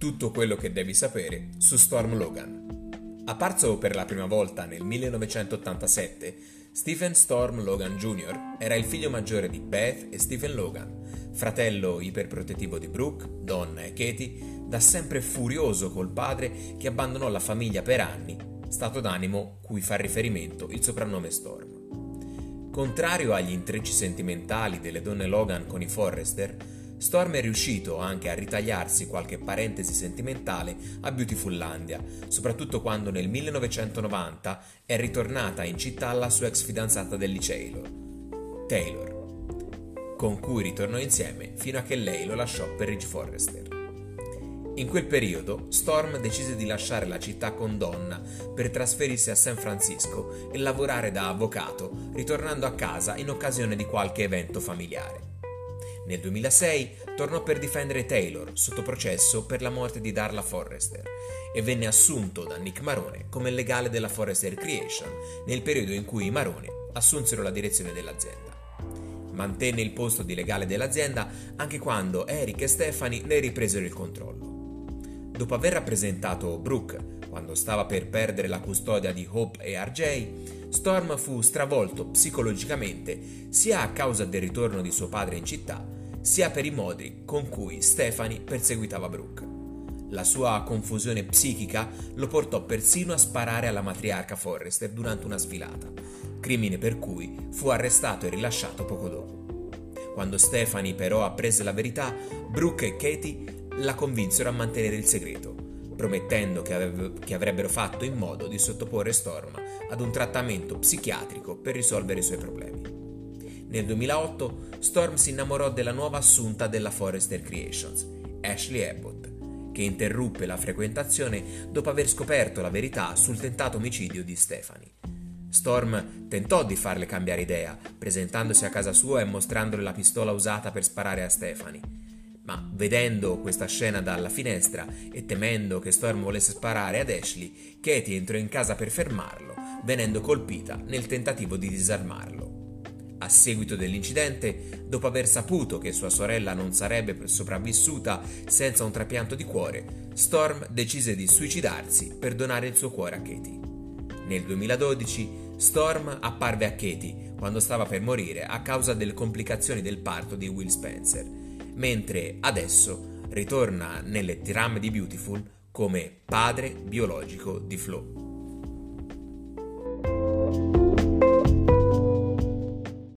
tutto quello che devi sapere su Storm Logan. Apparso per la prima volta nel 1987, Stephen Storm Logan Jr. era il figlio maggiore di Beth e Stephen Logan, fratello iperprotettivo di Brooke, Donna e Katie, da sempre furioso col padre che abbandonò la famiglia per anni, stato d'animo cui fa riferimento il soprannome Storm. Contrario agli intrecci sentimentali delle donne Logan con i Forrester, Storm è riuscito anche a ritagliarsi qualche parentesi sentimentale a Beautifullandia, soprattutto quando nel 1990 è ritornata in città la sua ex fidanzata del liceo, Taylor, con cui ritornò insieme fino a che lei lo lasciò per Ridge Forrester. In quel periodo Storm decise di lasciare la città con Donna per trasferirsi a San Francisco e lavorare da avvocato, ritornando a casa in occasione di qualche evento familiare. Nel 2006 tornò per difendere Taylor sotto processo per la morte di Darla Forrester e venne assunto da Nick Marone come legale della Forrester Creation nel periodo in cui i Marone assunsero la direzione dell'azienda. Mantenne il posto di legale dell'azienda anche quando Eric e Stephanie ne ripresero il controllo. Dopo aver rappresentato Brooke quando stava per perdere la custodia di Hope e RJ, Storm fu stravolto psicologicamente sia a causa del ritorno di suo padre in città, sia per i modi con cui Stephanie perseguitava Brooke. La sua confusione psichica lo portò persino a sparare alla matriarca Forrester durante una sfilata, crimine per cui fu arrestato e rilasciato poco dopo. Quando Stephanie però apprese la verità, Brooke e Katie la convinsero a mantenere il segreto, promettendo che, ave- che avrebbero fatto in modo di sottoporre Storm ad un trattamento psichiatrico per risolvere i suoi problemi. Nel 2008 Storm si innamorò della nuova assunta della Forrester Creations, Ashley Abbott, che interruppe la frequentazione dopo aver scoperto la verità sul tentato omicidio di Stephanie. Storm tentò di farle cambiare idea, presentandosi a casa sua e mostrandole la pistola usata per sparare a Stephanie. Ma vedendo questa scena dalla finestra e temendo che Storm volesse sparare ad Ashley, Katie entrò in casa per fermarlo, venendo colpita nel tentativo di disarmarlo. A seguito dell'incidente, dopo aver saputo che sua sorella non sarebbe sopravvissuta senza un trapianto di cuore, Storm decise di suicidarsi per donare il suo cuore a Katie. Nel 2012 Storm apparve a Katie quando stava per morire a causa delle complicazioni del parto di Will Spencer, mentre adesso ritorna nelle trame di Beautiful come padre biologico di Flo.